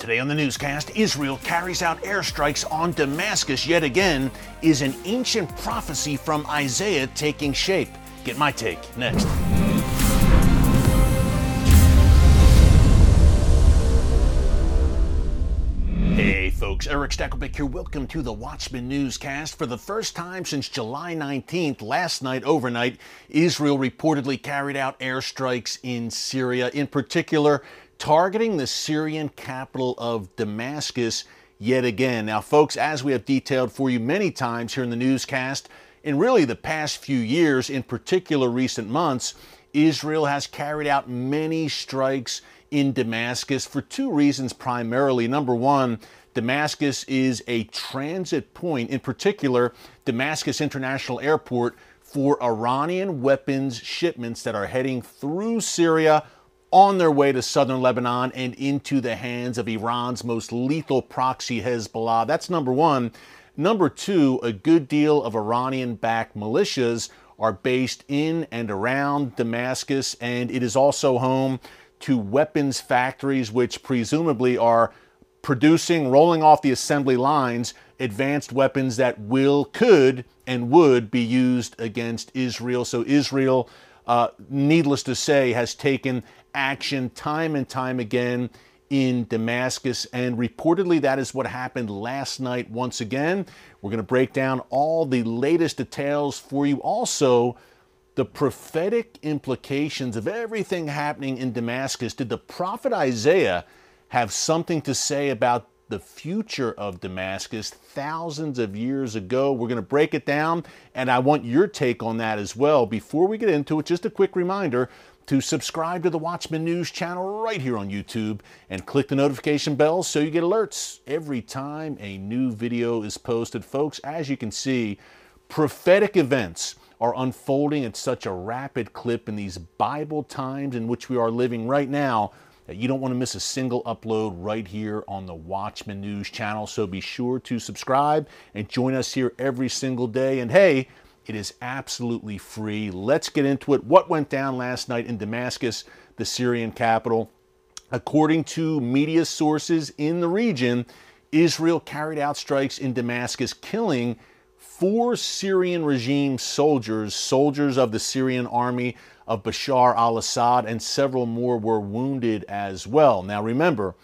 Today on the newscast, Israel carries out airstrikes on Damascus yet again. Is an ancient prophecy from Isaiah taking shape? Get my take next. Hey folks, Erick Stakelbeck here. Welcome to the Watchman Newscast. For the first time since July 19th, last night overnight, Israel reportedly carried out airstrikes in Syria. In particular, targeting the Syrian capital of Damascus yet again. Now, folks, as we have detailed for you many times here in the newscast, in really the past few years, in particular recent months, Israel has carried out many strikes in Damascus for two reasons primarily. Number one, Damascus is a transit point, in particular, Damascus International Airport, for Iranian weapons shipments that are heading through Syria on their way to southern Lebanon and into the hands of Iran's most lethal proxy, Hezbollah. That's number one. Number two, a good deal of Iranian backed militias are based in and around Damascus, and it is also home to weapons factories, which presumably are producing, rolling off the assembly lines, advanced weapons that will, could, and would be used against Israel. So Israel, uh, needless to say, has taken action time and time again in Damascus. And reportedly, that is what happened last night once again. We're going to break down all the latest details for you. Also, the prophetic implications of everything happening in Damascus. Did the prophet Isaiah have something to say about the future of Damascus thousands of years ago. We're going to break it down, and I want your take on that as well. Before we get into it, just a quick reminder to subscribe to the Watchman News channel right here on YouTube and click the notification bell so you get alerts every time a new video is posted. Folks, as you can see, prophetic events are unfolding at such a rapid clip in these Bible times in which we are living right now Uh, you don't want to miss a single upload right here on the Watchman News channel. So be sure to subscribe and join us here every single day. And hey, it is absolutely free. Let's get into it. What went down last night in Damascus, the Syrian capital? According to media sources in the region, Israel carried out strikes in Damascus, killing four Syrian regime soldiers, soldiers of the Syrian army of Bashar al Assad, and several more were wounded as well. Now remember,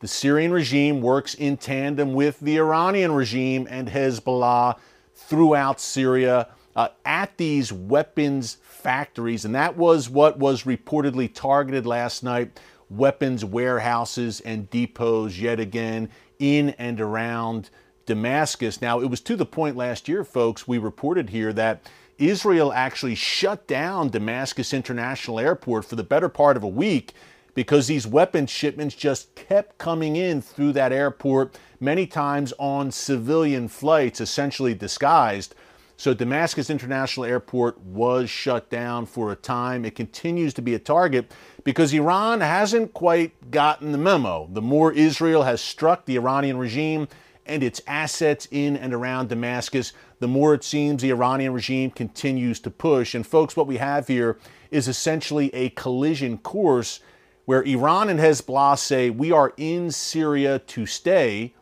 the Syrian regime works in tandem with the Iranian regime and Hezbollah throughout Syria uh, at these weapons factories. And that was what was reportedly targeted last night weapons warehouses and depots yet again in and around Damascus. Now, it was to the point last year, folks, we reported here that Israel actually shut down Damascus International Airport for the better part of a week because these weapons shipments just kept coming in through that airport, many times on civilian flights, essentially disguised. So, Damascus International Airport was shut down for a time. It continues to be a target because Iran hasn't quite gotten the memo. The more Israel has struck the Iranian regime and its assets in and around Damascus, the more it seems the Iranian regime continues to push. And, folks, what we have here is essentially a collision course where Iran and Hezbollah say, We are in Syria to stay.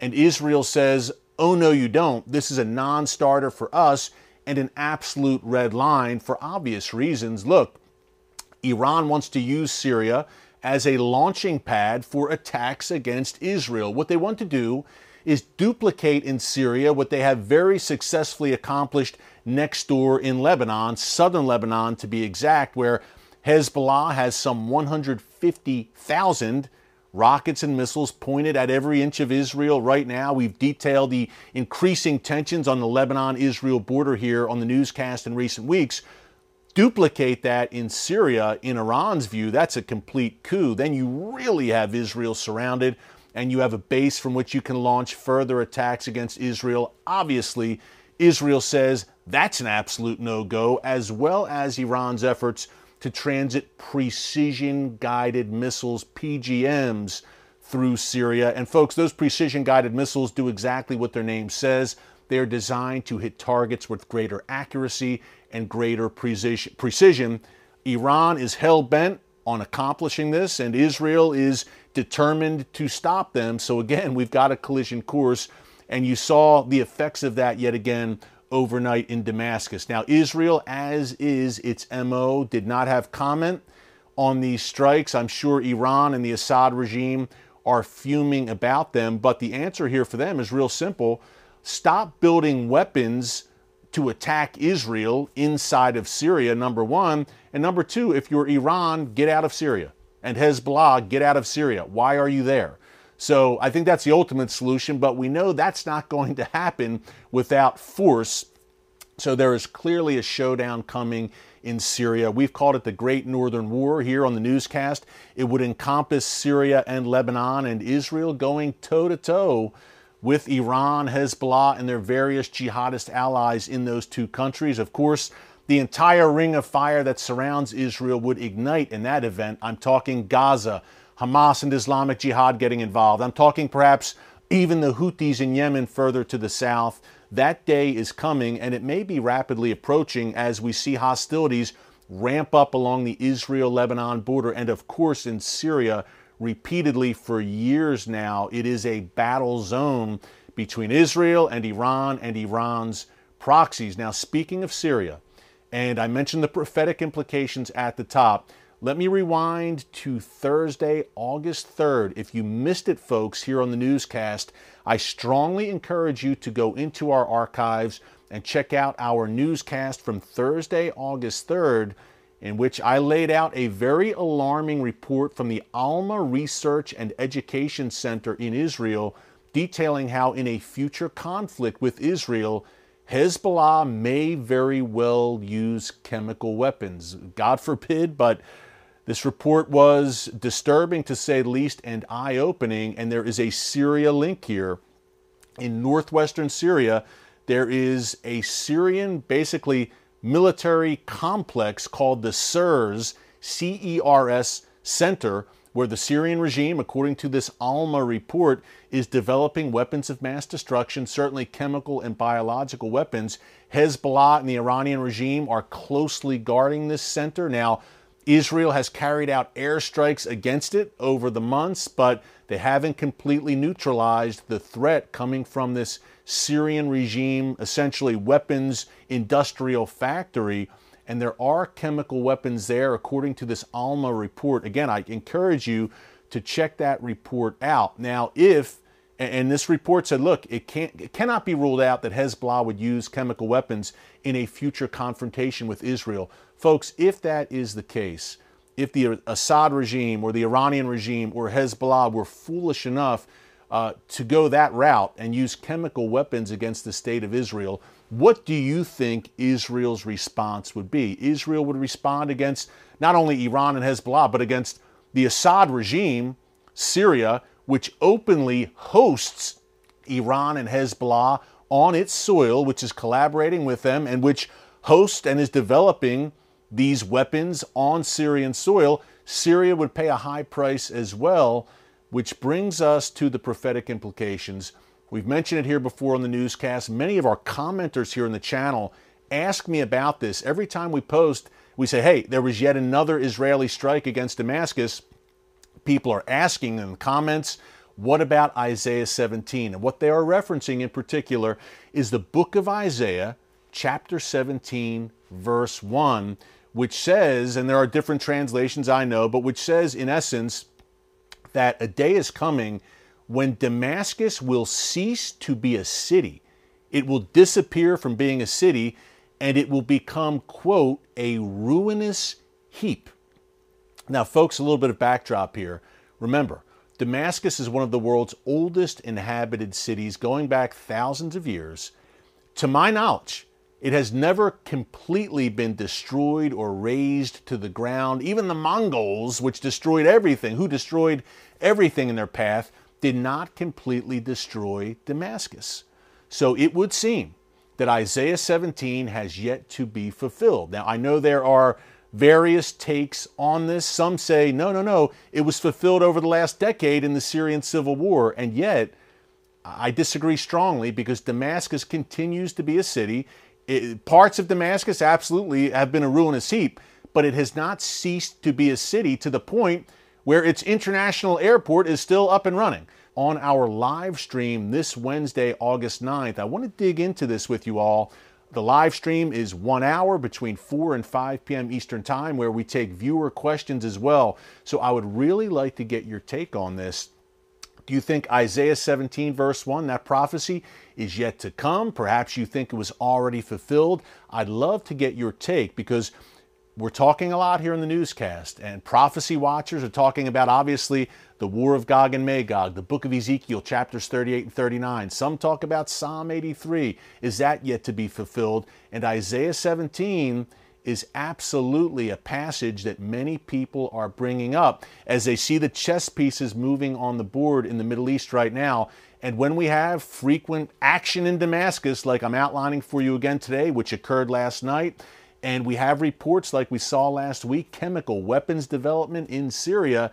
And Israel says, Oh, no, you don't. This is a non starter for us and an absolute red line for obvious reasons. Look, Iran wants to use Syria as a launching pad for attacks against Israel. What they want to do is duplicate in Syria what they have very successfully accomplished next door in Lebanon, southern Lebanon to be exact, where Hezbollah has some 150,000 rockets and missiles pointed at every inch of Israel right now. We've detailed the increasing tensions on the Lebanon Israel border here on the newscast in recent weeks. Duplicate that in Syria, in Iran's view, that's a complete coup. Then you really have Israel surrounded and you have a base from which you can launch further attacks against Israel. Obviously, Israel says that's an absolute no go, as well as Iran's efforts to transit precision guided missiles, PGMs, through Syria. And folks, those precision guided missiles do exactly what their name says. They are designed to hit targets with greater accuracy and greater precision. Iran is hell bent on accomplishing this, and Israel is determined to stop them. So again, we've got a collision course, and you saw the effects of that yet again overnight in Damascus. Now, Israel, as is its MO, did not have comment on these strikes. I'm sure Iran and the Assad regime are fuming about them, but the answer here for them is real simple. Stop building weapons to attack Israel inside of Syria, number one. And number two, if you're Iran, get out of Syria. And Hezbollah, get out of Syria. Why are you there? So I think that's the ultimate solution, but we know that's not going to happen without force. So there is clearly a showdown coming in Syria. We've called it the Great Northern War here on the newscast. It would encompass Syria and Lebanon and Israel going toe to toe with Iran, Hezbollah, and their various jihadist allies in those two countries. Of course, the entire ring of fire that surrounds Israel would ignite in that event. I'm talking Gaza, Hamas and Islamic Jihad getting involved. I'm talking perhaps even the Houthis in Yemen further to the south. That day is coming, and it may be rapidly approaching as we see hostilities ramp up along the Israel Lebanon border and, of course, in Syria repeatedly for years now. It is a battle zone between Israel and Iran and Iran's proxies. Now, speaking of Syria, and I mentioned the prophetic implications at the top. Let me rewind to Thursday, August 3rd. If you missed it, folks, here on the newscast, I strongly encourage you to go into our archives and check out our newscast from Thursday, August 3rd, in which I laid out a very alarming report from the Alma Research and Education Center in Israel detailing how, in a future conflict with Israel, Hezbollah may very well use chemical weapons. God forbid, but this report was disturbing to say the least and eye opening, and there is a Syria link here. In northwestern Syria, there is a Syrian, basically, military complex called the CERS, C E R S Center, where the Syrian regime, according to this Alma report, is developing weapons of mass destruction, certainly chemical and biological weapons. Hezbollah and the Iranian regime are closely guarding this center. Now, Israel has carried out airstrikes against it over the months, but they haven't completely neutralized the threat coming from this Syrian regime, essentially weapons industrial factory. And there are chemical weapons there, according to this ALMA report. Again, I encourage you to check that report out. Now, if and this report said, look, it can't it cannot be ruled out that Hezbollah would use chemical weapons in a future confrontation with Israel. Folks, if that is the case, if the Assad regime or the Iranian regime or Hezbollah were foolish enough uh, to go that route and use chemical weapons against the state of Israel, what do you think Israel's response would be? Israel would respond against not only Iran and Hezbollah, but against the Assad regime, Syria, which openly hosts Iran and Hezbollah on its soil, which is collaborating with them, and which hosts and is developing these weapons on Syrian soil, Syria would pay a high price as well, which brings us to the prophetic implications. We've mentioned it here before on the newscast. Many of our commenters here in the channel ask me about this. Every time we post, we say, hey, there was yet another Israeli strike against Damascus. People are asking in the comments, what about Isaiah 17? And what they are referencing in particular is the book of Isaiah, chapter 17, verse 1, which says, and there are different translations I know, but which says in essence that a day is coming when Damascus will cease to be a city. It will disappear from being a city and it will become, quote, a ruinous heap. Now, folks, a little bit of backdrop here. Remember, Damascus is one of the world's oldest inhabited cities, going back thousands of years. To my knowledge, it has never completely been destroyed or razed to the ground. Even the Mongols, which destroyed everything, who destroyed everything in their path, did not completely destroy Damascus. So it would seem that Isaiah 17 has yet to be fulfilled. Now, I know there are various takes on this. Some say, no, no, no, it was fulfilled over the last decade in the Syrian civil war. And yet, I disagree strongly because Damascus continues to be a city it, parts of Damascus absolutely have been a ruinous heap, but it has not ceased to be a city to the point where its international airport is still up and running. On our live stream this Wednesday, August 9th, I want to dig into this with you all. The live stream is one hour between 4 and 5 p.m. Eastern Time, where we take viewer questions as well. So I would really like to get your take on this. Do you think Isaiah 17, verse 1, that prophecy is yet to come? Perhaps you think it was already fulfilled. I'd love to get your take because we're talking a lot here in the newscast, and prophecy watchers are talking about obviously the war of Gog and Magog, the book of Ezekiel, chapters 38 and 39. Some talk about Psalm 83. Is that yet to be fulfilled? And Isaiah 17 is absolutely a passage that many people are bringing up as they see the chess pieces moving on the board in the Middle East right now. And when we have frequent action in Damascus, like I'm outlining for you again today, which occurred last night, and we have reports like we saw last week chemical weapons development in Syria,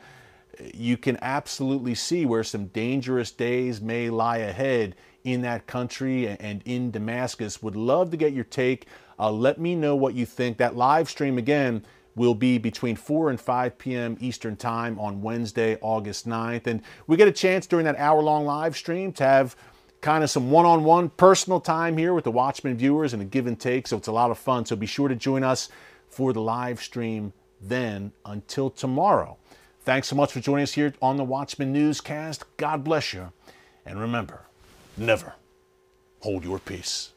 you can absolutely see where some dangerous days may lie ahead in that country and in Damascus. Would love to get your take. Uh, let me know what you think. That live stream, again, will be between 4 and 5 p.m. Eastern Time on Wednesday, August 9th. And we get a chance during that hour long live stream to have kind of some one on one personal time here with the Watchman viewers and a give and take. So it's a lot of fun. So be sure to join us for the live stream then until tomorrow. Thanks so much for joining us here on the Watchman Newscast. God bless you. And remember, never hold your peace.